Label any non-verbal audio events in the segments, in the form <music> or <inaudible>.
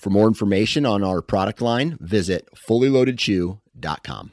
For more information on our product line, visit fullyloadedchew.com.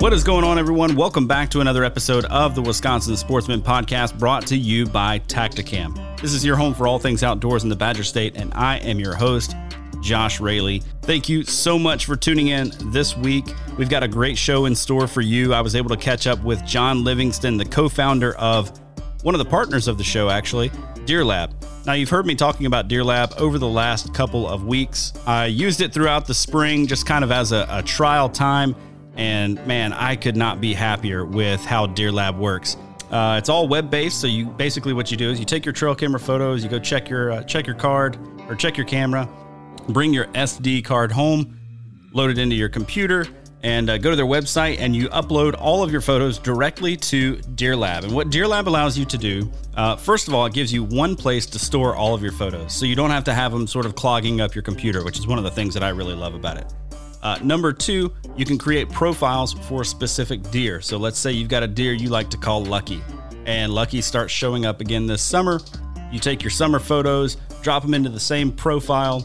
What is going on, everyone? Welcome back to another episode of the Wisconsin Sportsman Podcast brought to you by Tactacam. This is your home for all things outdoors in the Badger State, and I am your host, Josh Raley. Thank you so much for tuning in this week. We've got a great show in store for you. I was able to catch up with John Livingston, the co founder of one of the partners of the show, actually, Deer Lab. Now, you've heard me talking about Deer Lab over the last couple of weeks. I used it throughout the spring just kind of as a, a trial time. And man, I could not be happier with how Deer Lab works. Uh, it's all web based, so you basically what you do is you take your trail camera photos, you go check your uh, check your card or check your camera, bring your SD card home, load it into your computer, and uh, go to their website and you upload all of your photos directly to Deer Lab. And what Deer Lab allows you to do, uh, first of all, it gives you one place to store all of your photos. So you don't have to have them sort of clogging up your computer, which is one of the things that I really love about it. Uh, number two, you can create profiles for specific deer. So let's say you've got a deer you like to call Lucky, and Lucky starts showing up again this summer. You take your summer photos, drop them into the same profile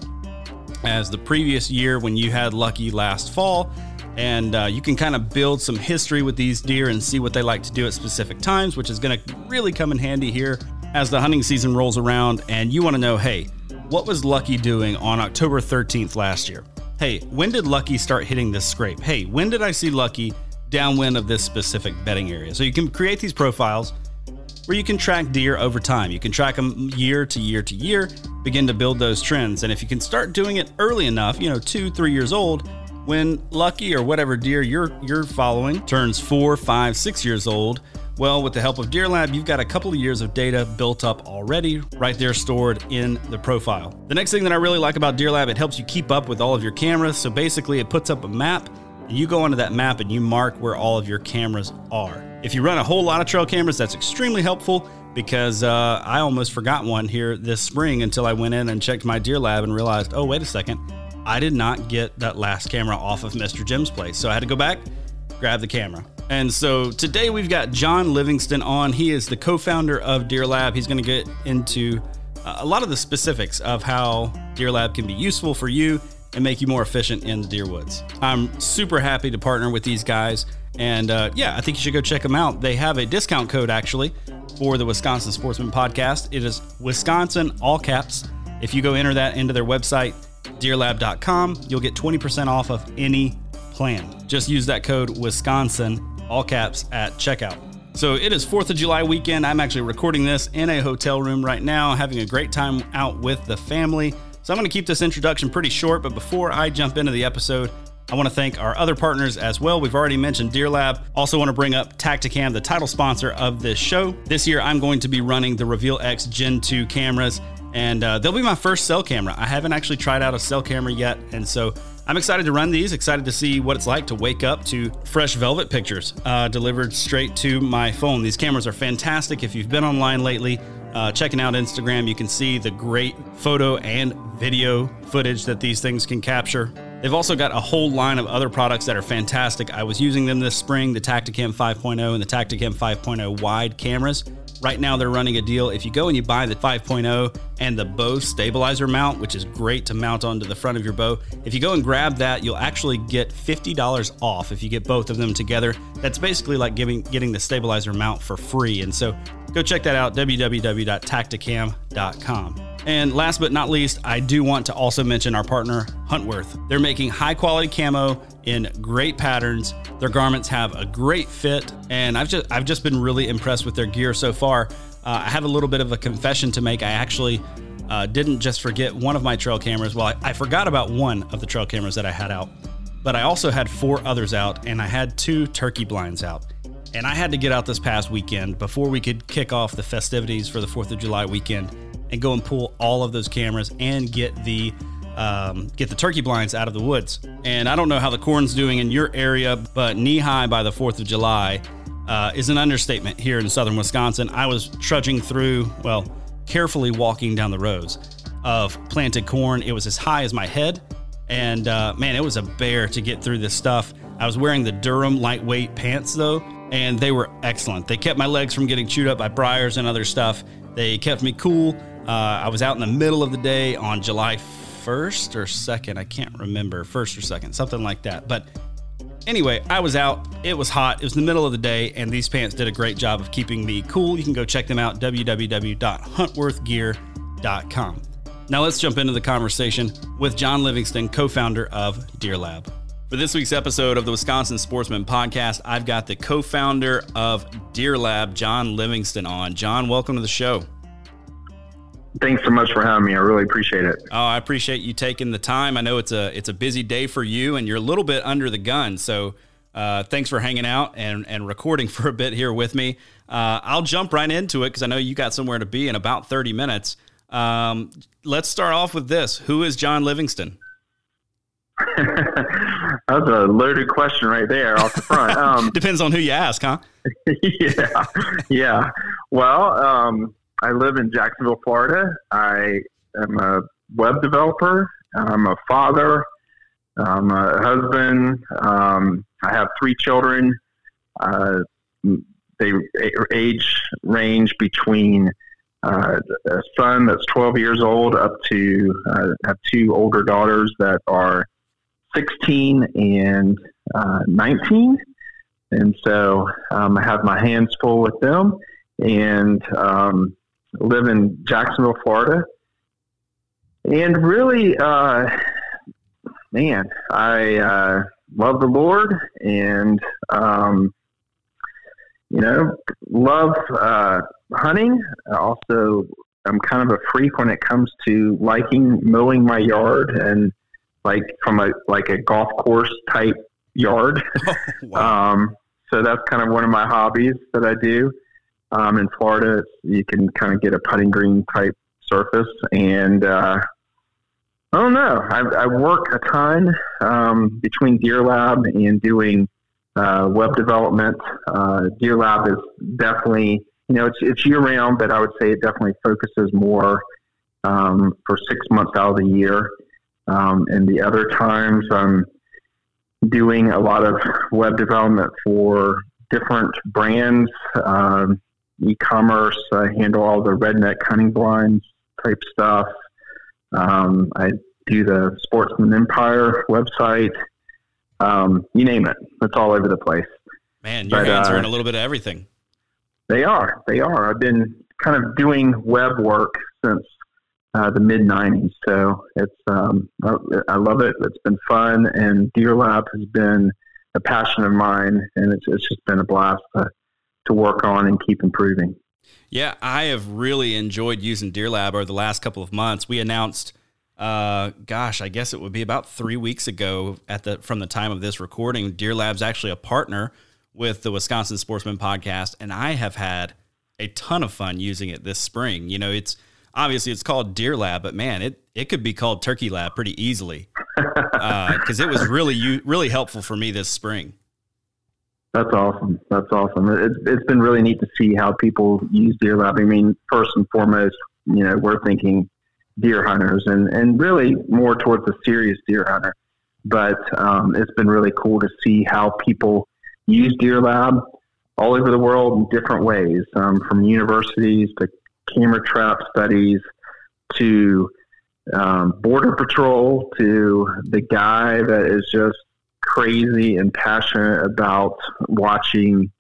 as the previous year when you had Lucky last fall. And uh, you can kind of build some history with these deer and see what they like to do at specific times, which is going to really come in handy here as the hunting season rolls around. And you want to know hey, what was Lucky doing on October 13th last year? Hey, when did Lucky start hitting this scrape? Hey, when did I see Lucky downwind of this specific bedding area? So you can create these profiles where you can track deer over time. You can track them year to year to year, begin to build those trends. And if you can start doing it early enough, you know, two, three years old, when Lucky or whatever deer you're you're following turns four, five, six years old, well, with the help of Deer Lab, you've got a couple of years of data built up already, right there stored in the profile. The next thing that I really like about Deer Lab, it helps you keep up with all of your cameras. So basically, it puts up a map, and you go onto that map and you mark where all of your cameras are. If you run a whole lot of trail cameras, that's extremely helpful because uh, I almost forgot one here this spring until I went in and checked my Deer Lab and realized, oh, wait a second, I did not get that last camera off of Mr. Jim's place. So I had to go back, grab the camera. And so today we've got John Livingston on. He is the co founder of Deer Lab. He's going to get into uh, a lot of the specifics of how Deer Lab can be useful for you and make you more efficient in the deer woods. I'm super happy to partner with these guys. And uh, yeah, I think you should go check them out. They have a discount code actually for the Wisconsin Sportsman podcast. It is Wisconsin, all caps. If you go enter that into their website, deerlab.com, you'll get 20% off of any plan. Just use that code Wisconsin, all caps, at checkout. So it is 4th of July weekend. I'm actually recording this in a hotel room right now, having a great time out with the family. So I'm going to keep this introduction pretty short, but before I jump into the episode, I want to thank our other partners as well. We've already mentioned Deer Lab. Also want to bring up Tactacam, the title sponsor of this show. This year, I'm going to be running the Reveal X Gen 2 cameras, and uh, they'll be my first cell camera. I haven't actually tried out a cell camera yet, and so I'm excited to run these, excited to see what it's like to wake up to fresh velvet pictures uh, delivered straight to my phone. These cameras are fantastic. If you've been online lately, uh, checking out Instagram, you can see the great photo and video footage that these things can capture. They've also got a whole line of other products that are fantastic. I was using them this spring the Tactacam 5.0 and the Tactacam 5.0 wide cameras. Right now, they're running a deal. If you go and you buy the 5.0 and the bow stabilizer mount, which is great to mount onto the front of your bow, if you go and grab that, you'll actually get $50 off if you get both of them together. That's basically like giving getting the stabilizer mount for free. And so go check that out www.tactacam.com. And last but not least, I do want to also mention our partner, Huntworth. They're making high quality camo in great patterns. Their garments have a great fit, and I've just I've just been really impressed with their gear so far. Uh, I have a little bit of a confession to make. I actually uh, didn't just forget one of my trail cameras. Well, I, I forgot about one of the trail cameras that I had out, but I also had four others out, and I had two turkey blinds out. And I had to get out this past weekend before we could kick off the festivities for the 4th of July weekend and go and pull all of those cameras and get the um, get the turkey blinds out of the woods. And I don't know how the corn's doing in your area, but knee high by the 4th of July uh, is an understatement here in southern Wisconsin. I was trudging through, well, carefully walking down the rows of planted corn. It was as high as my head. And uh, man, it was a bear to get through this stuff. I was wearing the Durham lightweight pants though, and they were excellent. They kept my legs from getting chewed up by briars and other stuff. They kept me cool. Uh, I was out in the middle of the day on July 1st or 2nd. I can't remember, first or second, something like that. But anyway, I was out. It was hot. It was the middle of the day, and these pants did a great job of keeping me cool. You can go check them out www.huntworthgear.com. Now let's jump into the conversation with John Livingston, co founder of Deer Lab. For this week's episode of the Wisconsin Sportsman Podcast, I've got the co founder of Deer Lab, John Livingston, on. John, welcome to the show. Thanks so much for having me. I really appreciate it. Oh, I appreciate you taking the time. I know it's a it's a busy day for you, and you're a little bit under the gun. So, uh, thanks for hanging out and and recording <laughs> for a bit here with me. Uh, I'll jump right into it because I know you got somewhere to be in about 30 minutes. Um, let's start off with this. Who is John Livingston? <laughs> That's a loaded question right there off the front. <laughs> Um, Depends on who you ask, huh? yeah, yeah. Well, um, I live in Jacksonville, Florida. I am a web developer. I'm a father. I'm a husband. Um, I have three children. Uh, they age range between uh, a son that's 12 years old up to uh, have two older daughters that are 16 and uh, 19. And so um, I have my hands full with them. And um, live in Jacksonville, Florida. And really, uh, man, I uh, love the Lord and, um, you know, love uh, hunting. Also, I'm kind of a freak when it comes to liking mowing my yard and like from a like a golf course type yard. <laughs> Oh, wow. um, so that's kind of one of my hobbies that I do. Um, in Florida, you can kind of get a putting green type surface, and uh, I don't know. I, I work a ton um, between Deer Lab and doing uh, web development. Uh, Deer Lab is definitely, you know, it's, it's year round, but I would say it definitely focuses more um, for six months out of the year. Um, and the other times, I'm doing a lot of web development for different brands. Um, e-commerce. I handle all the redneck hunting blinds type stuff. Um, I do the Sportsman Empire website. Um, you name it. It's all over the place. Man, your but, hands uh, are in a little bit of everything. They are. They are. I've been kind of doing web work since uh, the mid '90s, so it's um, I, I, love it. It's been fun, and Deer Lab has been a passion of mine, and it's it's just been a blast to to work on and keep improving. Yeah, I have really enjoyed using Deer Lab over the last couple of months. We announced, uh, gosh, I guess it would be about three weeks ago at the from the time of this recording. Deer Lab's actually a partner with the Wisconsin Sportsman Podcast, and I have had a ton of fun using it this spring. You know, it's obviously it's called Deer Lab, but man, it it could be called Turkey Lab pretty easily because uh, it was really really helpful for me this spring. That's awesome. That's awesome. It's it's been really neat to see how people use deer lab. I mean, first and foremost, you know, we're thinking deer hunters and and really more towards a serious deer hunter. But um, it's been really cool to see how people use deer lab all over the world in different ways, um, from universities to camera trap studies to um, border patrol to the guy that is just crazy and passionate about watching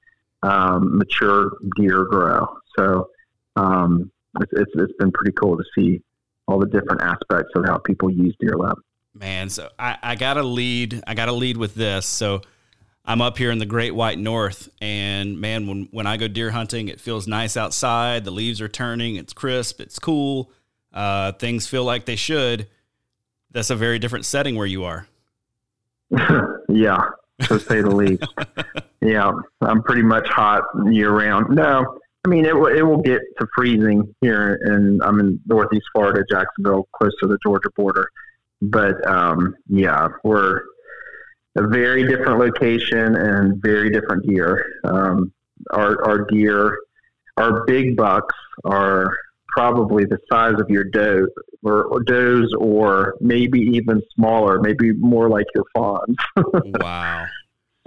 um, mature deer grow. So um, it's, it's, it's been pretty cool to see all the different aspects of how people use deer lab. Man, so I, I gotta lead. I gotta lead with this. So I'm up here in the Great White North, and man, when when I go deer hunting, it feels nice outside. The leaves are turning. It's crisp. It's cool. Uh, things feel like they should. That's a very different setting where you are. <laughs> yeah, to say the least. <laughs> yeah, I'm pretty much hot year round. No, I mean it will it will get to freezing here, and I'm in Northeast Florida, Jacksonville, close to the Georgia border. But um, yeah, we're a very different location and very different deer. Um, our our deer, our big bucks are probably the size of your doe or, or does or maybe even smaller, maybe more like your fawns. <laughs> wow.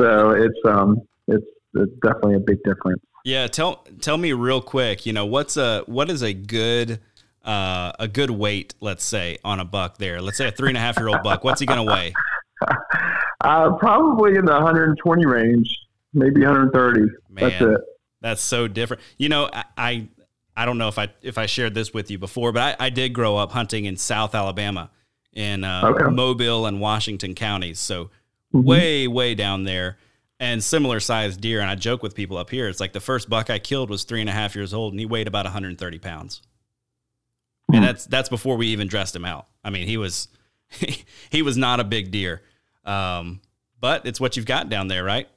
So it's um it's, it's definitely a big difference. Yeah, tell tell me real quick, you know, what's a what is a good uh, a good weight, let's say, on a buck there? Let's say a three and a half year old buck. What's he gonna weigh? <laughs> Uh, probably in the 120 range, maybe 130. Man, that's it. That's so different. You know, I, I I don't know if I if I shared this with you before, but I, I did grow up hunting in South Alabama, in uh, okay. Mobile and Washington counties. So mm-hmm. way way down there, and similar sized deer. And I joke with people up here. It's like the first buck I killed was three and a half years old, and he weighed about 130 pounds. Mm-hmm. And that's that's before we even dressed him out. I mean, he was he, <laughs> he was not a big deer, um, but it's what you've got down there, right?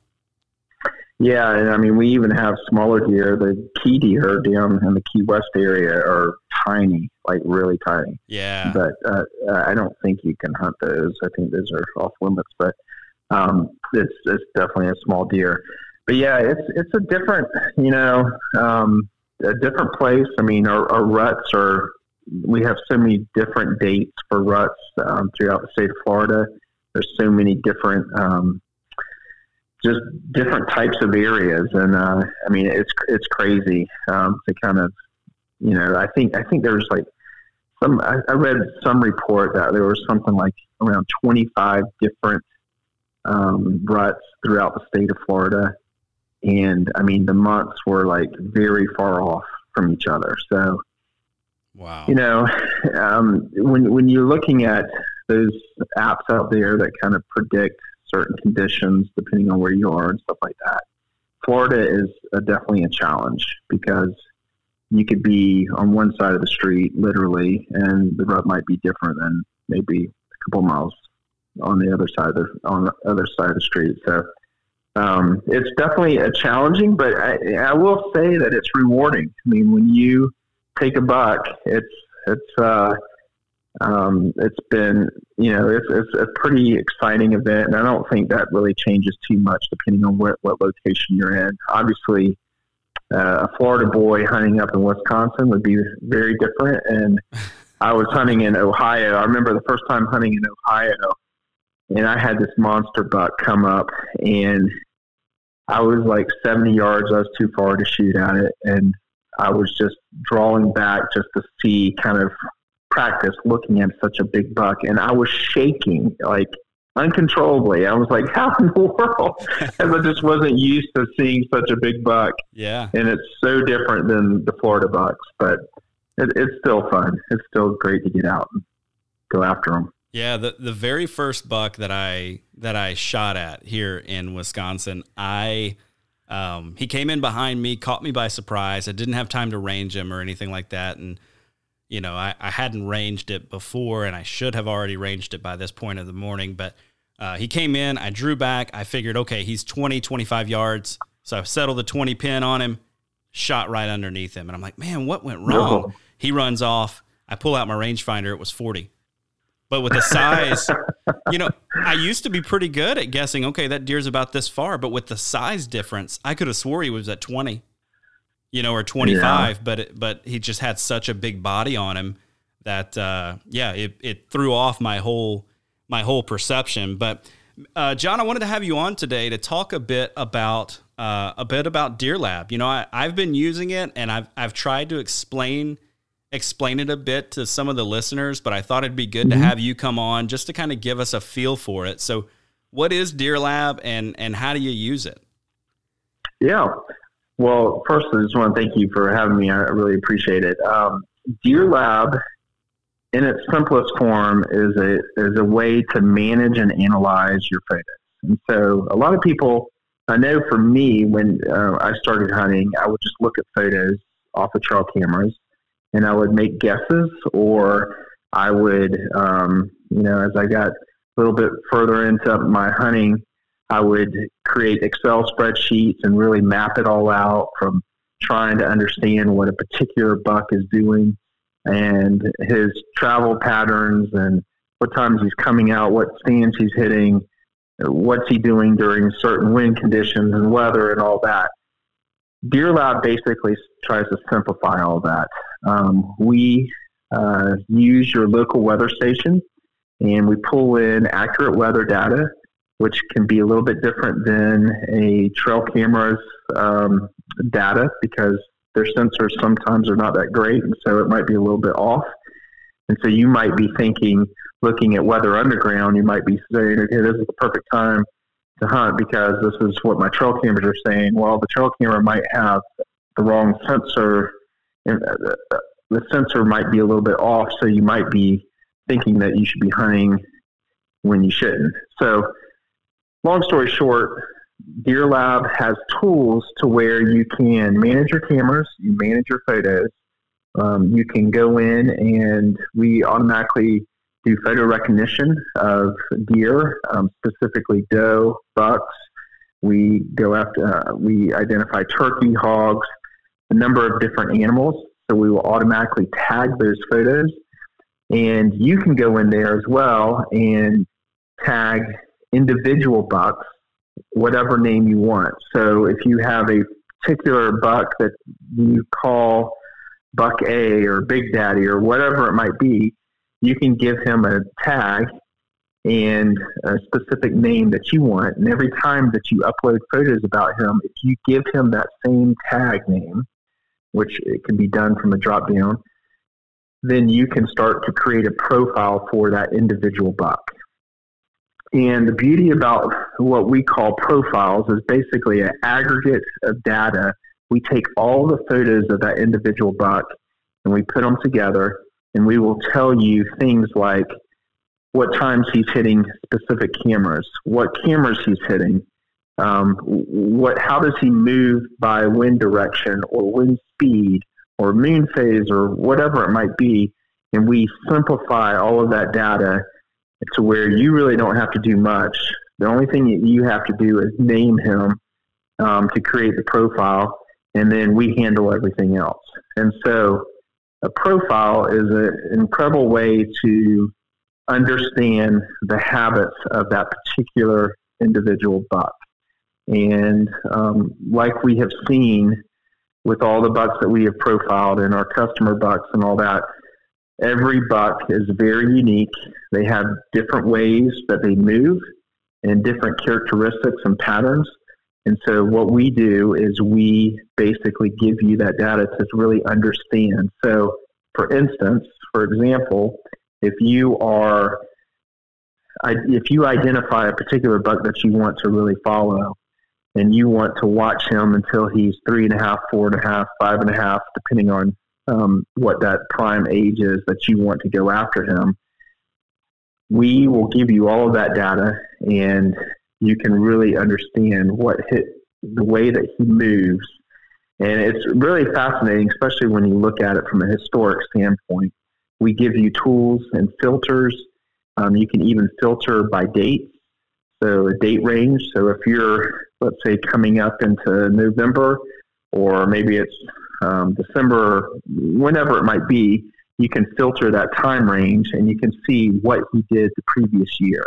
Yeah, and I mean, we even have smaller deer. The key deer down in the Key West area are tiny, like really tiny. Yeah. But uh, I don't think you can hunt those. I think those are off limits. But um, it's it's definitely a small deer. But yeah, it's it's a different, you know, um, a different place. I mean, our, our ruts are. We have so many different dates for ruts um, throughout the state of Florida. There's so many different um, just different types of areas, and uh, I mean it's it's crazy um, to kind of you know I think I think there's like some I, I read some report that there was something like around 25 different um, ruts throughout the state of Florida, and I mean the months were like very far off from each other. So, wow, you know, um, when when you're looking at those apps out there that kind of predict certain conditions depending on where you are and stuff like that. Florida is a, definitely a challenge because you could be on one side of the street literally, and the road might be different than maybe a couple miles on the other side of the on the other side of the street. So um, it's definitely a challenging, but I, I will say that it's rewarding. I mean, when you take a buck, it's it's uh, um, it's been, you know, it's, it's a pretty exciting event, and I don't think that really changes too much depending on what, what location you're in. Obviously, uh, a Florida boy hunting up in Wisconsin would be very different, and I was hunting in Ohio. I remember the first time hunting in Ohio, and I had this monster buck come up, and I was like 70 yards. I was too far to shoot at it, and I was just drawing back just to see kind of practice looking at such a big buck, and I was shaking like uncontrollably. I was like, <laughs> "How in the world?" <laughs> Because I just wasn't used to seeing such a big buck. Yeah, and it's so different than the Florida bucks, but it, it's still fun. It's still great to get out and go after them. Yeah, the the very first buck that I that I shot at here in Wisconsin, I um, he came in behind me, caught me by surprise. I didn't have time to range him or anything like that, and you know, I, I hadn't ranged it before and I should have already ranged it by this point of the morning. But uh, he came in, I drew back. I figured, okay, he's 20, 25 yards. So I settled the 20 pin on him, shot right underneath him. And I'm like, man, what went wrong? No. He runs off. I pull out my rangefinder. It was 40. But with the size, <laughs> you know, I used to be pretty good at guessing, okay, that deer's about this far. But with the size difference, I could have swore he was at 20, you know, or 25, yeah. but, it, but he just had such a big body on him that, uh, yeah, it, it threw off my whole, my whole perception. But, uh, John, I wanted to have you on today to talk a bit about, uh, a bit about Deer Lab. You know, I, I've been using it and I've, I've tried to explain explain it a bit to some of the listeners, but I thought it'd be good mm-hmm. to have you come on just to kind of give us a feel for it. So, what is Deer Lab and and how do you use it? Yeah. Well, first, I just want to thank you for having me. I really appreciate it. Um, Deer Lab, in its simplest form, is a is a way to manage and analyze your photos. And so, a lot of people, I know for me, when uh, I started hunting, I would just look at photos off of trail cameras and I would make guesses, or I would, um, you know, as I got a little bit further into my hunting, I would create Excel spreadsheets and really map it all out from trying to understand what a particular buck is doing and his travel patterns and what times he's coming out, what stands he's hitting, what's he doing during certain wind conditions and weather and all that. Deer Lab basically tries to simplify all that. Um, we uh, use your local weather station and we pull in accurate weather data, which can be a little bit different than a trail camera's um, data because their sensors sometimes are not that great, and so it might be a little bit off. And so you might be thinking, looking at weather underground, you might be saying, okay, this is the perfect time to hunt because this is what my trail cameras are saying. Well, the trail camera might have the wrong sensor uh, the sensor might be a little bit off, so you might be thinking that you should be hunting when you shouldn't. So, long story short, Deer Lab has tools to where you can manage your cameras, you manage your photos. Um, you can go in and we automatically do photo recognition of deer, um, specifically doe, bucks. We go after, uh, we identify turkey, hogs, a number of different animals. So we will automatically tag those photos. And you can go in there as well and tag individual bucks, whatever name you want. So if you have a particular buck that you call Buck A or Big Daddy or whatever it might be, you can give him a tag and a specific name that you want. And every time that you upload photos about him, if you give him that same tag name, which it can be done from a drop down, then you can start to create a profile for that individual buck. And the beauty about what we call profiles is basically an aggregate of data. We take all the photos of that individual buck and we put them together, and we will tell you things like what times he's hitting specific cameras, what cameras he's hitting, um, what how does he move by wind direction or wind speed or moon phase or whatever it might be, and we simplify all of that data to where you really don't have to do much. The only thing that you have to do is name him um, to create the profile, and then we handle everything else. And so, a profile is an incredible way to understand the habits of that particular individual buck. And um, like we have seen with all the bucks that we have profiled and our customer bucks and all that, every buck is very unique. They have different ways that they move and different characteristics and patterns. And so what we do is we basically give you that data to really understand. So for instance, for example, if you are if you identify a particular buck that you want to really follow, and you want to watch him until he's three and a half, four and a half, five and a half, depending on um, what that prime age is that you want to go after him, we will give you all of that data and you can really understand what hit the way that he moves. And it's really fascinating, especially when you look at it from a historic standpoint. We give you tools and filters. Um, you can even filter by date so a date range. So if you're, let's say, coming up into November, or maybe it's um, December, whenever it might be, you can filter that time range and you can see what he did the previous year.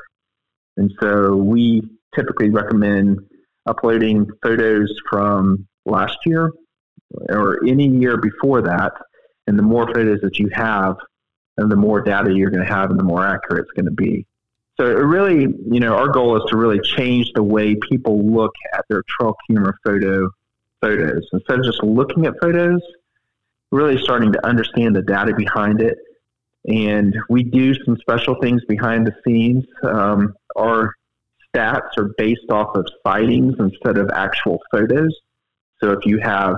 And so we typically recommend uploading photos from last year or any year before that. And the more photos that you have, and the more data you're going to have, and the more accurate it's going to be. So it really, you know, our goal is to really change the way people look at their trail camera photo photos instead of just looking at photos. Really starting to understand the data behind it, and we do some special things behind the scenes. Um, our stats are based off of sightings instead of actual photos. So if you have,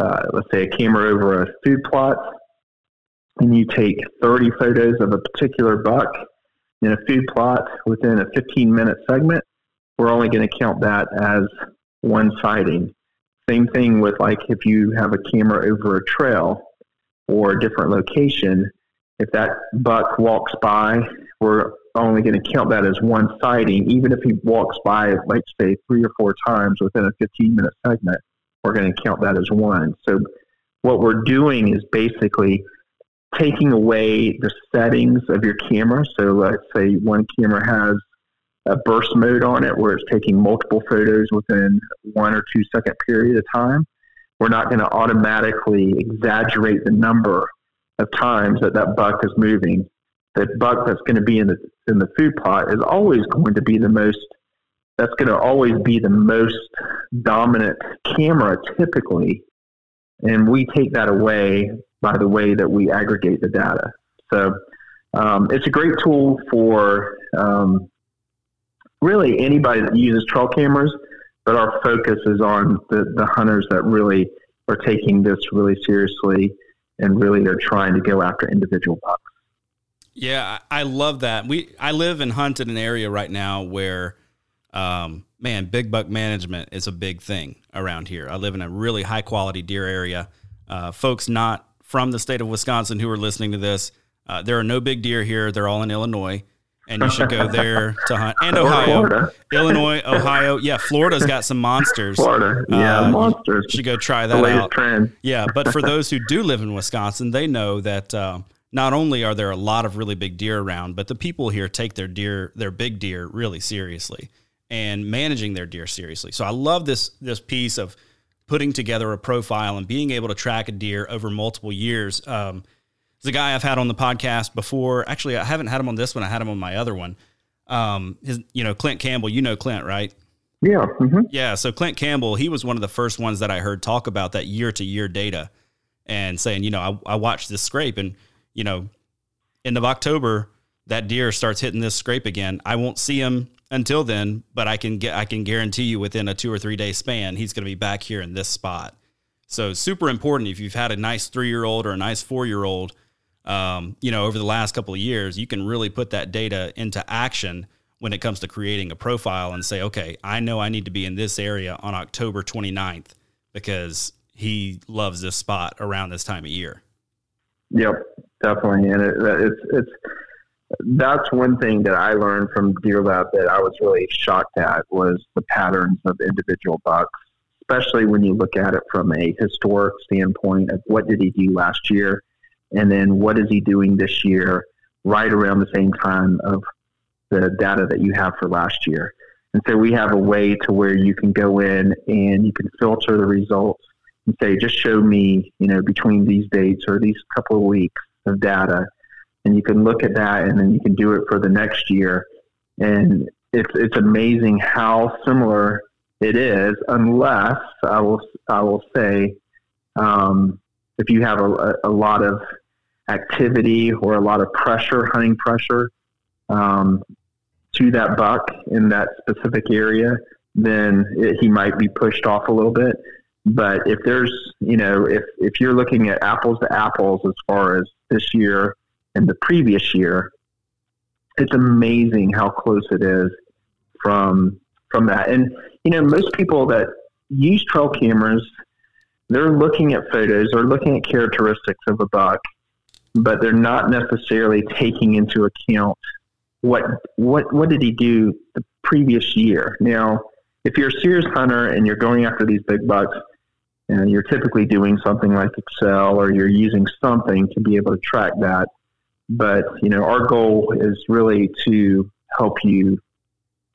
uh, let's say, a camera over a food plot, and you take 30 photos of a particular buck in a food plot within a 15 minute segment, we're only going to count that as one sighting. Same thing with like if you have a camera over a trail or a different location, if that buck walks by, we're only going to count that as one sighting. Even if he walks by, like say, three or four times within a 15 minute segment, we're going to count that as one. So what we're doing is basically taking away the settings of your camera. So let's say one camera has a burst mode on it where it's taking multiple photos within one or two second period of time. We're not going to automatically exaggerate the number of times that that buck is moving. That buck that's going to be in the in the food plot is always going to be the most. That's going to always be the most dominant camera typically, and we take that away by the way that we aggregate the data. So um, it's a great tool for um, really anybody that uses trail cameras, but our focus is on the, the hunters that really are taking this really seriously and really they're trying to go after individual bucks. Yeah, I love that. We I live and hunt in an area right now where um, man, big buck management is a big thing around here. I live in a really high quality deer area. Uh, folks not from the state of Wisconsin who are listening to this, uh, there are no big deer here. They're all in Illinois, and you should go <laughs> there to hunt. And Ohio, Illinois, Ohio. Yeah, Florida's got some monsters. Florida, yeah, uh, monsters. You should go try that out. Trend. Yeah, but for <laughs> those who do live in Wisconsin, they know that. Uh, not only are there a lot of really big deer around, but the people here take their deer, their big deer, really seriously and managing their deer seriously. So I love this this piece of putting together a profile and being able to track a deer over multiple years. Um, there's a guy I've had on the podcast before. Actually, I haven't had him on this one. I had him on my other one. Um, his, you know, Clint Campbell. You know Clint, right? Yeah. Mm-hmm. Yeah. So Clint Campbell, he was one of the first ones that I heard talk about that year to year data, and saying, you know, I, I watched this scrape, and you know, end of October, that deer starts hitting this scrape again. I won't see him until then, but I can get I can guarantee you within a two or three day span, he's going to be back here in this spot. So super important if you've had a nice three year old or a nice four year old, um, you know, over the last couple of years, you can really put that data into action when it comes to creating a profile and say, okay, I know I need to be in this area on October 29th because he loves this spot around this time of year. Yep, definitely, and it, it's it's that's one thing that I learned from Deer Lab that I was really shocked at was the patterns of individual bucks, especially when you look at it from a historic standpoint of what did he do last year, and then what is he doing this year, right around the same time of the data that you have for last year. And so we have a way to where you can go in and you can filter the results and say, just show me, you know, between these dates or these couple of weeks of data and you can look at that and then you can do it for the next year and it's it's amazing how similar it is unless I will I will say um, if you have a, a, lot of activity or a lot of pressure hunting pressure um, to that buck in that specific area then it, he might be pushed off a little bit but if there's you know if if you're looking at apples to apples as far as this year and the previous year, it's amazing how close it is from from that. And you know, most people that use trail cameras, they're looking at photos, they're looking at characteristics of a buck, but they're not necessarily taking into account what what what did he do the previous year. Now, if you're a serious hunter and you're going after these big bucks, and you're typically doing something like Excel or you're using something to be able to track that. But you know, our goal is really to help you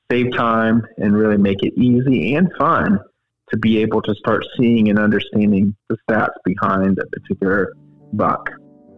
save time and really make it easy and fun to be able to start seeing and understanding the stats behind a particular buck.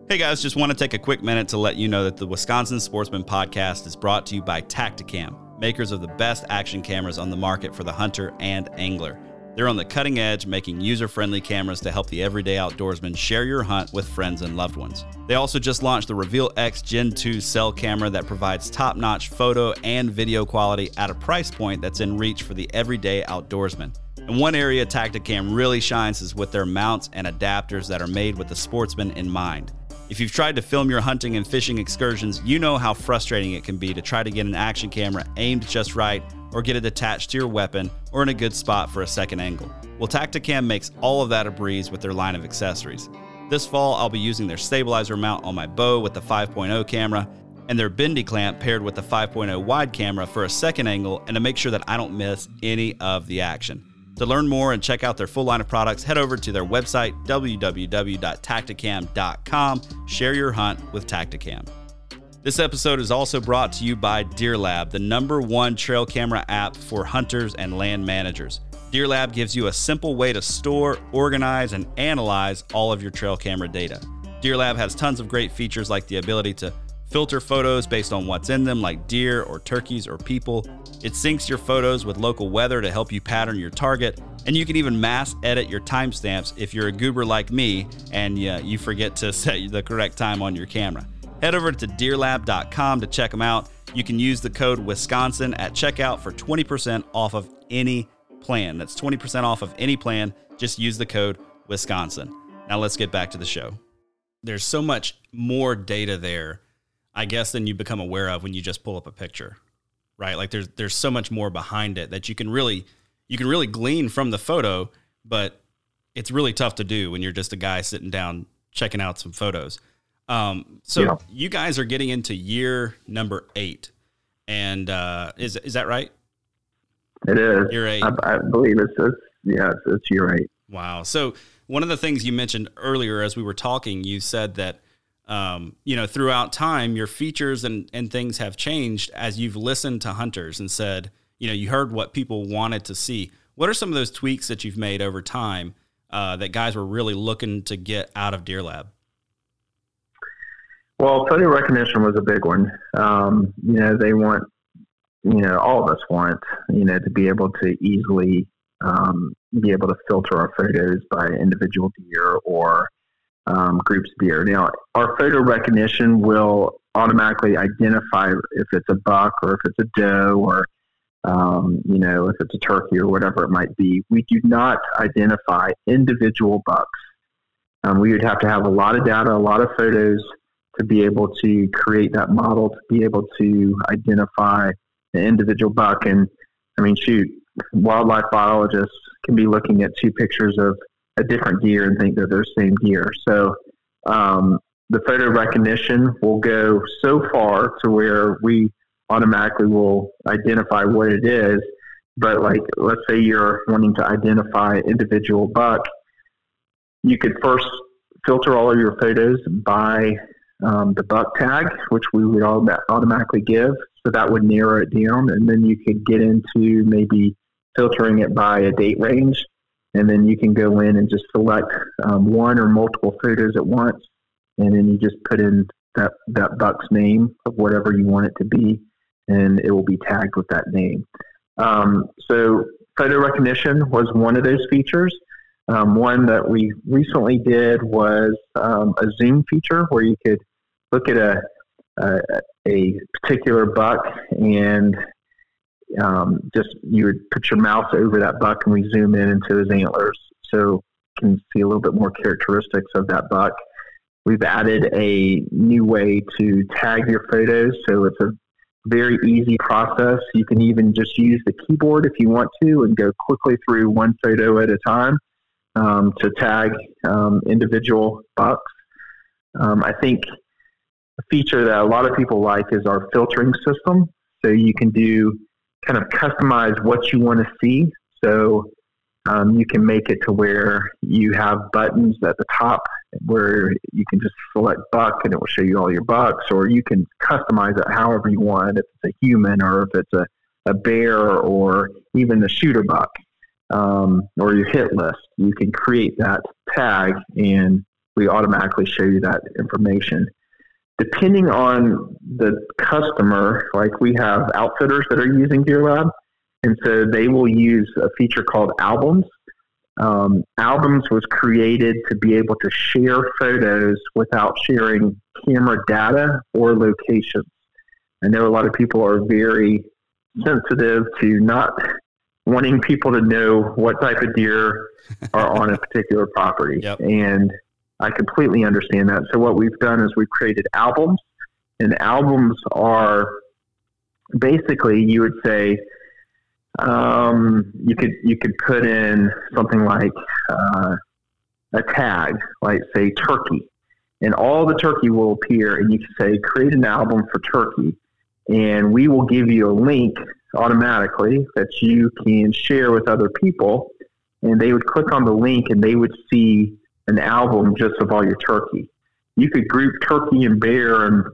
Hey guys, just want to take a quick minute to let you know that the Wisconsin Sportsman podcast is brought to you by Tactacam, makers of the best action cameras on the market for the hunter and angler. They're on the cutting edge, making user friendly cameras to help the everyday outdoorsman share your hunt with friends and loved ones. They also just launched the Reveal X Gen 2 cell camera that provides top notch photo and video quality at a price point that's in reach for the everyday outdoorsman. And one area Tactacam really shines is with their mounts and adapters that are made with the sportsman in mind. If you've tried to film your hunting and fishing excursions, you know how frustrating it can be to try to get an action camera aimed just right or get it attached to your weapon or in a good spot for a second angle. Well, Tactacam makes all of that a breeze with their line of accessories. This fall, I'll be using their stabilizer mount on my bow with the 5.0 camera and their bendy clamp paired with the 5.0 wide camera for a second angle and to make sure that I don't miss any of the action. To learn more and check out their full line of products, head over to their website, www.tactacam.com. Share your hunt with Tactacam. This episode is also brought to you by Deer Lab, the number one trail camera app for hunters and land managers. Deer Lab gives you a simple way to store, organize, and analyze all of your trail camera data. Deer Lab has tons of great features like the ability to filter photos based on what's in them, like deer or turkeys or people, it syncs your photos with local weather to help you pattern your target, and you can even mass edit your timestamps if you're a goober like me and uh, you forget to <laughs> set the correct time on your camera. Head over to deerlab.com to check them out. You can use the code Wisconsin at checkout for 20% off of any plan. That's 20% off of any plan. Just use the code Wisconsin. Now let's get back to the show. There's so much more data there, I guess, than you become aware of when you just pull up a picture right? Like there's there's so much more behind it that you can really you can really glean from the photo, but it's really tough to do when you're just a guy sitting down checking out some photos. Um, so yeah. you guys are getting into year number eight, and uh, is is that right? It is. Year eight. I, I believe it's, it's yeah, it's, it's year eight. Wow. So one of the things you mentioned earlier as we were talking, you said that um, you know, throughout time, your features and, and things have changed as you've listened to hunters and said, you know, you heard what people wanted to see. What are some of those tweaks that you've made over time uh, that guys were really looking to get out of Deer Lab? Well, photo recognition was a big one. Um, you know, they want, you know, all of us want, you know, to be able to easily um, be able to filter our photos by individual deer or um, groups deer. Now, our photo recognition will automatically identify if it's a buck or if it's a doe or um, you know if it's a turkey or whatever it might be. We do not identify individual bucks. Um, we would have to have a lot of data, a lot of photos to be able to create that model to be able to identify the individual buck. And I mean, shoot, wildlife biologists can be looking at two pictures of a different gear and think that they're the same gear. So um, the photo recognition will go so far to where we automatically will identify what it is. But like, let's say you're wanting to identify individual buck, you could first filter all of your photos by um, the buck tag, which we would all automatically give. So that would narrow it down, and then you could get into maybe filtering it by a date range and then you can go in and just select um, one or multiple photos at once, and then you just put in that that buck's name of whatever you want it to be, and it will be tagged with that name. Um, so photo recognition was one of those features. Um, one that we recently did was um, a zoom feature where you could look at a, a, a particular buck and um, just you would put your mouse over that buck and we zoom in into his antlers so you can see a little bit more characteristics of that buck. We've added a new way to tag your photos, so it's a very easy process. You can even just use the keyboard if you want to and go quickly through one photo at a time um, to tag um, individual bucks. Um, I think a feature that a lot of people like is our filtering system. So you can do kind of customize what you want to see. So Um, you can make it to where you have buttons at the top where you can just select buck and it will show you all your bucks, or you can customize it however you want, if it's a human or if it's a, a bear or even the shooter buck um, or your hit list. You can create that tag and we automatically show you that information. Depending on the customer, like we have outfitters that are using Deer Lab, and so they will use a feature called albums. Um, albums was created to be able to share photos without sharing camera data or locations. I know a lot of people are very sensitive to not wanting people to know what type of deer are on a particular property. Yep. And I completely understand that. So what we've done is we've created albums, and albums are basically you would say um, you could you could put in something like uh, a tag, like say turkey, and all the turkey will appear, and you can say create an album for turkey, and we will give you a link automatically that you can share with other people, and they would click on the link and they would see an album just of all your turkey. You could group turkey and bear and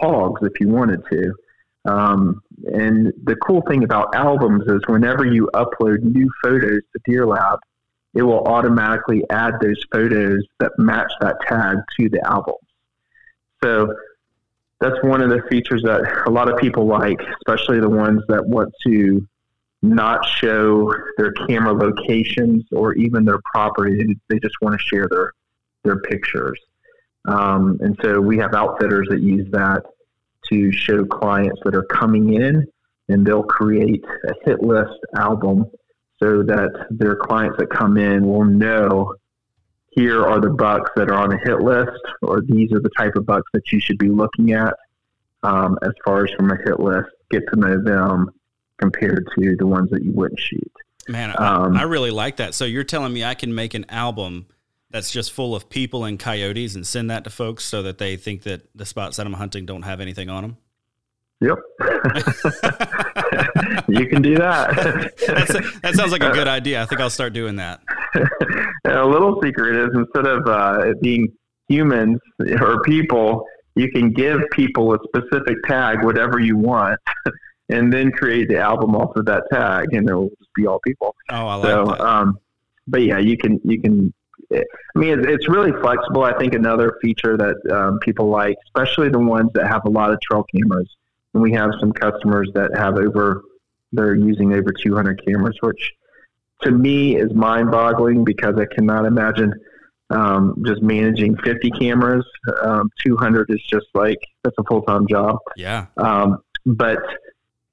hogs if you wanted to. Um, and the cool thing about albums is whenever you upload new photos to Deer Lab, it will automatically add those photos that match that tag to the album. So that's one of the features that a lot of people like, especially the ones that want to not show their camera locations or even their property. They just want to share their their pictures. Um, and so we have outfitters that use that to show clients that are coming in, and they'll create a hit list album so that their clients that come in will know here are the bucks that are on a hit list, or these are the type of bucks that you should be looking at um, as far as from a hit list. Get to know them compared to the ones that you wouldn't shoot. Man, um, I, I really like that. So you're telling me I can make an album that's just full of people and coyotes and send that to folks so that they think that the spots that I'm hunting don't have anything on them? Yep. <laughs> you can do that. a, that sounds like a good <laughs> idea. I think I'll start doing that. a little secret is instead of uh, being humans or people, you can give people a specific tag, whatever you want, <laughs> and then create the album off of that tag, and it'll just be all people. Oh, I like so, that. Um, but yeah, you can you can. I mean, it's, it's really flexible. I think another feature that um, people like, especially the ones that have a lot of trail cameras, and we have some customers that have over they're using over 200 cameras, which to me is mind-boggling because I cannot imagine um, just managing 50 cameras. Um, 200 is just like that's a full-time job. Yeah. Um, but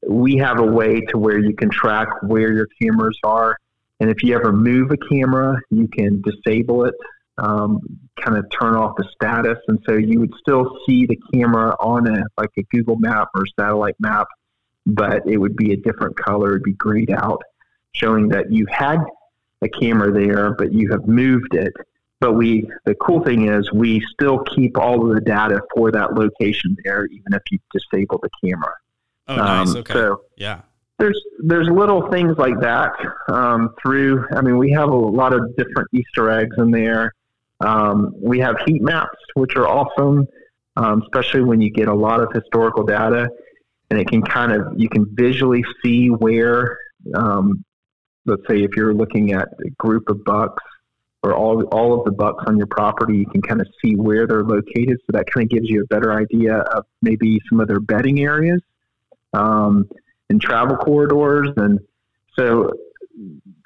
we have a way to where you can track where your cameras are. And if you ever move a camera, you can disable it, um, kind of turn off the status. And so you would still see the camera on a, like a Google map or satellite map, but it would be a different color. It'd be grayed out, showing that you had a camera there, but you have moved it. But we, the cool thing is we still keep all of the data for that location there, even if you disable the camera. Oh, nice. Um, okay. So yeah, there's there's little things like that um, through. I mean, we have a lot of different Easter eggs in there. Um, we have heat maps, which are awesome, um, especially when you get a lot of historical data, and it can kind of you can visually see where. Um, let's say if you're looking at a group of bucks or all all of the bucks on your property, you can kind of see where they're located. So that kind of gives you a better idea of maybe some of their bedding areas um, and travel corridors. And so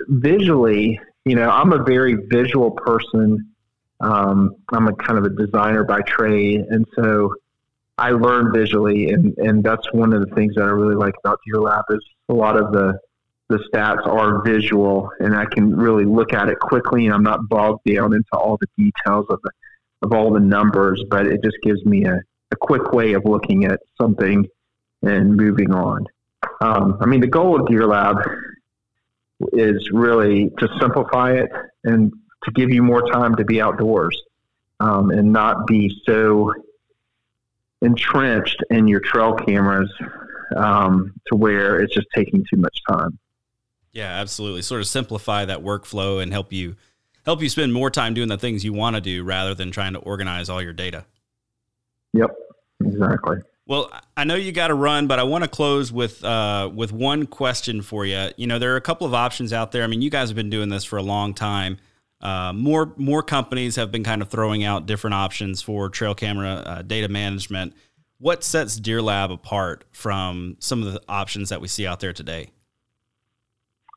visually, you know, I'm a very visual person. Um, I'm a kind of a designer by trade. And so I learn visually. And, and that's one of the things that I really like about Deer Lab is a lot of the, the stats are visual and I can really look at it quickly and I'm not bogged down into all the details of the, of all the numbers, but it just gives me a, a quick way of looking at something and moving on. Um, I mean, the goal of Deer Lab is really to simplify it and to give you more time to be outdoors um, and not be so entrenched in your trail cameras um, to where it's just taking too much time. Yeah, absolutely. Sort of simplify that workflow and help you help you spend more time doing the things you want to do rather than trying to organize all your data. Yep, exactly. Well, I know you got to run, but I want to close with uh, with one question for you. You know, there are a couple of options out there. I mean, you guys have been doing this for a long time. Uh, more more companies have been kind of throwing out different options for trail camera uh, data management. What sets Deer Lab apart from some of the options that we see out there today?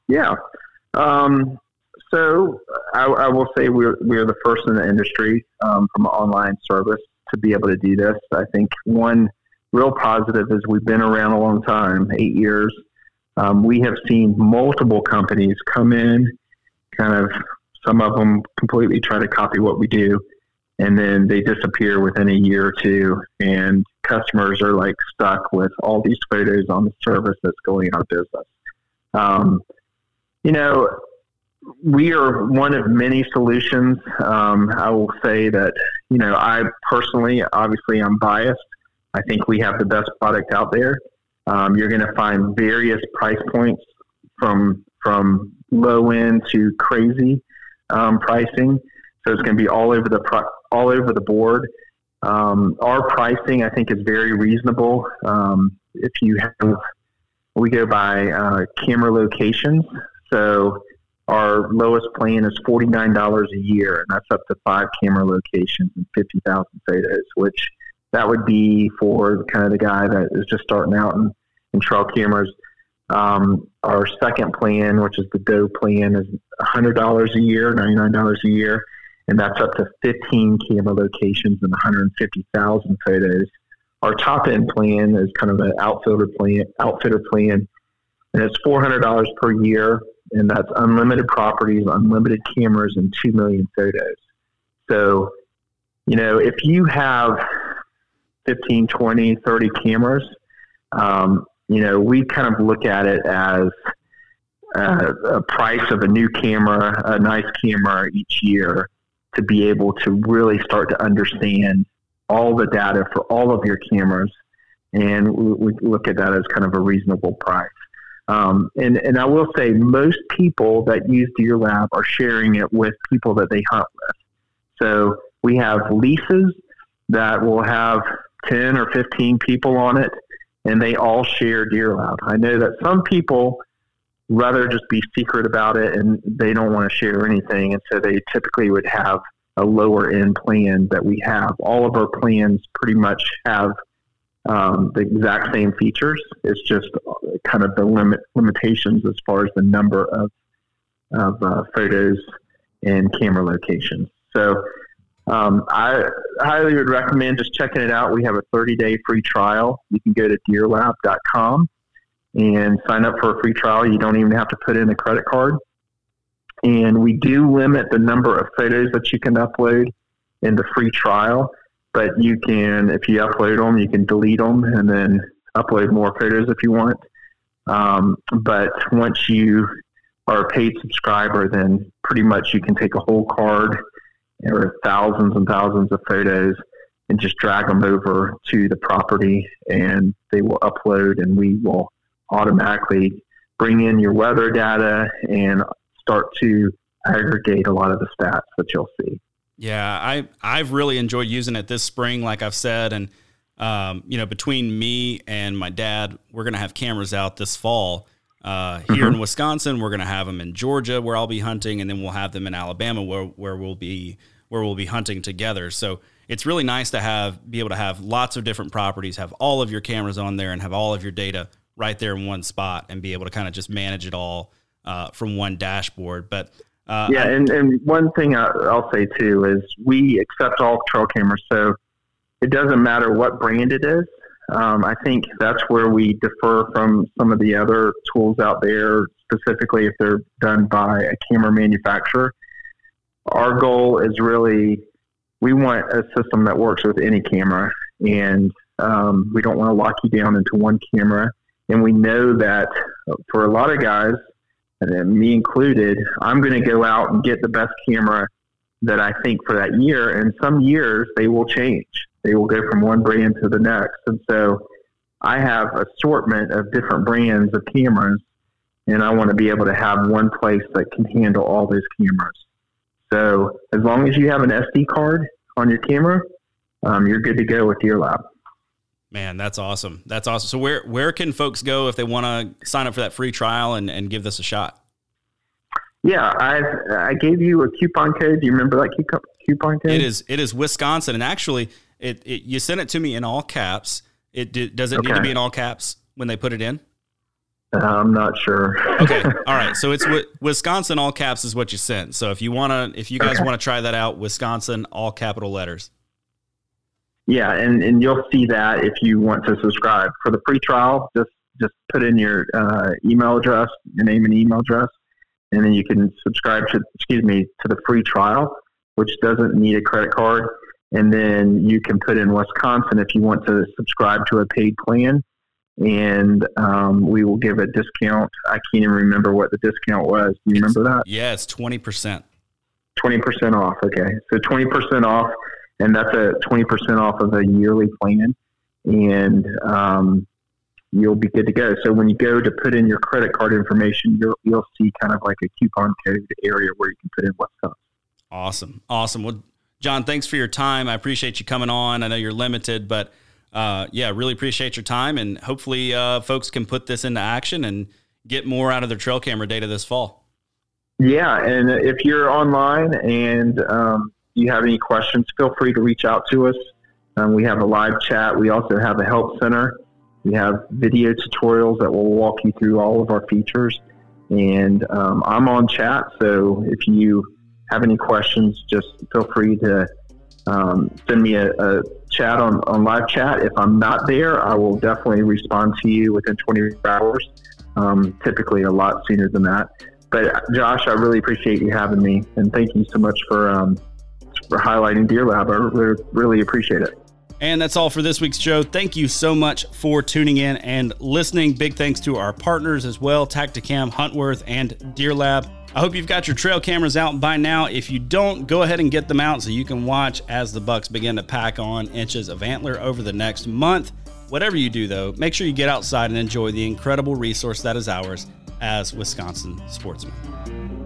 Yeah. Um, so I, I, will say we're we're the first in the industry um, from an online service to be able to do this. I think one real positive is we've been around a long time, eight years. Um, we have seen multiple companies come in, kind of some of them completely try to copy what we do, and then they disappear within a year or two, and customers are like stuck with all these photos on the service that's going out of business. Um, you know, we are one of many solutions. Um, I will say that, you know, I personally, obviously, I'm biased. I think we have the best product out there. Um, you're going to find various price points from from low end to crazy um, pricing. So it's going to be all over the pro- all over the board. Um, our pricing, I think, is very reasonable. Um, if you have, we go by uh, camera locations. So our lowest plan is forty nine dollars a year, and that's up to five camera locations and fifty thousand photos. Which that would be for kind of the guy that is just starting out in, in trail cameras. Um, our second plan, which is the Go plan, is $100 a year, $99 a year, and that's up to 15 camera locations and 150,000 photos. Our top end plan is kind of an outfitter plan, outfitter plan, and it's $400 per year, and that's unlimited properties, unlimited cameras, and 2 million photos. So, you know, if you have 15, 20, 30 cameras, um, you know, we kind of look at it as uh, a price of a new camera, a nice camera each year to be able to really start to understand all the data for all of your cameras. And we, we look at that as kind of a reasonable price. Um, and, and I will say most people that use Deer Lab are sharing it with people that they hunt with. So we have leases that will have 10 or 15 people on it and they all share Deer Lab. I know that some people rather just be secret about it and they don't want to share anything. And so they typically would have a lower end plan that we have. All of our plans pretty much have um, the exact same features. It's just kind of the limit limitations as far as the number of of uh, photos and camera locations. So um, I highly would recommend just checking it out. We have a 30 day free trial. You can go to deerlab.com and sign up for a free trial. You don't even have to put in a credit card. And we do limit the number of photos that you can upload in the free trial, but you can, if you upload them, you can delete them and then upload more photos if you want. Um, but once you are a paid subscriber, then pretty much you can take a whole card or thousands and thousands of photos and just drag them over to the property and they will upload and we will automatically bring in your weather data and start to aggregate a lot of the stats that you'll see. Yeah, I I've really enjoyed using it this spring, like I've said, and um, you know, between me and my dad, we're gonna have cameras out this fall. Uh, here mm-hmm. in Wisconsin, we're gonna have them in Georgia, where I'll be hunting, and then we'll have them in Alabama, where where we'll be where we'll be hunting together. So it's really nice to have be able to have lots of different properties, have all of your cameras on there, and have all of your data right there in one spot and be able to kind of just manage it all uh, from one dashboard. But uh, yeah, and, and one thing I'll say too is we accept all trail cameras, so it doesn't matter what brand it is. Um, I think that's where we differ from some of the other tools out there, specifically if they're done by a camera manufacturer. Our goal is really we want a system that works with any camera, and um, we don't want to lock you down into one camera. And we know that for a lot of guys, and me included, I'm going to go out and get the best camera that I think for that year. And some years they will change. They will go from one brand to the next. And so I have assortment of different brands of cameras. and I want to be able to have one place that can handle all those cameras. So as long as you have an SD card on your camera, um, you're good to go with Deer Lab. Man, that's awesome. That's awesome. So where where can folks go if they want to sign up for that free trial and, and give this a shot? Yeah, I I gave you a coupon code. Do you remember that coupon code? It is it is Wisconsin, and actually, it, it you sent it to me in all caps. It does it okay. need to be in all caps when they put it in? I'm not sure. okay, <laughs> all right. So it's Wisconsin all caps is what you sent. So if you wanna, if you guys okay. want to try that out, Wisconsin all capital letters. Yeah, and, and you'll see that if you want to subscribe for the free trial. Just just put in your uh, email address, your name and email address, and then you can subscribe to excuse me to the free trial, which doesn't need a credit card. And then you can put in Wisconsin if you want to subscribe to a paid plan, and um, we will give a discount. I can't even remember what the discount was. Do you it's, remember that? Yeah, it's twenty percent. Twenty percent off. Okay, so twenty percent off and that's a 20% off of a yearly plan. And um, you'll be good to go. So when you go to put in your credit card information, you'll, you'll see kind of like a coupon code area where you can put in what's up. Awesome. Awesome. Well, John, thanks for your time. I appreciate you coming on. I know you're limited, but uh, yeah, really appreciate your time. And hopefully, uh, folks can put this into action and get more out of their trail camera data this fall. Yeah. And if you're online and um, you have any questions, feel free to reach out to us. Um, we have a live chat. We also have a help center. We have video tutorials that will walk you through all of our features. And um, I'm on chat, so if you have any questions, just feel free to um, send me a, a, chat on, on live chat. If I'm not there, I will definitely respond to you within 24 hours, um, typically a lot sooner than that. But Josh, I really appreciate you having me, and thank you so much for um, for highlighting Deer Lab. I really, really appreciate it. And that's all for this week's show. Thank you so much for tuning in and listening. Big thanks to our partners as well Tactacam, Huntworth, and Deer Lab. I hope you've got your trail cameras out by now. If you don't, go ahead and get them out so you can watch as the bucks begin to pack on inches of antler over the next month. Whatever you do, though, make sure you get outside and enjoy the incredible resource that is ours as Wisconsin sportsmen.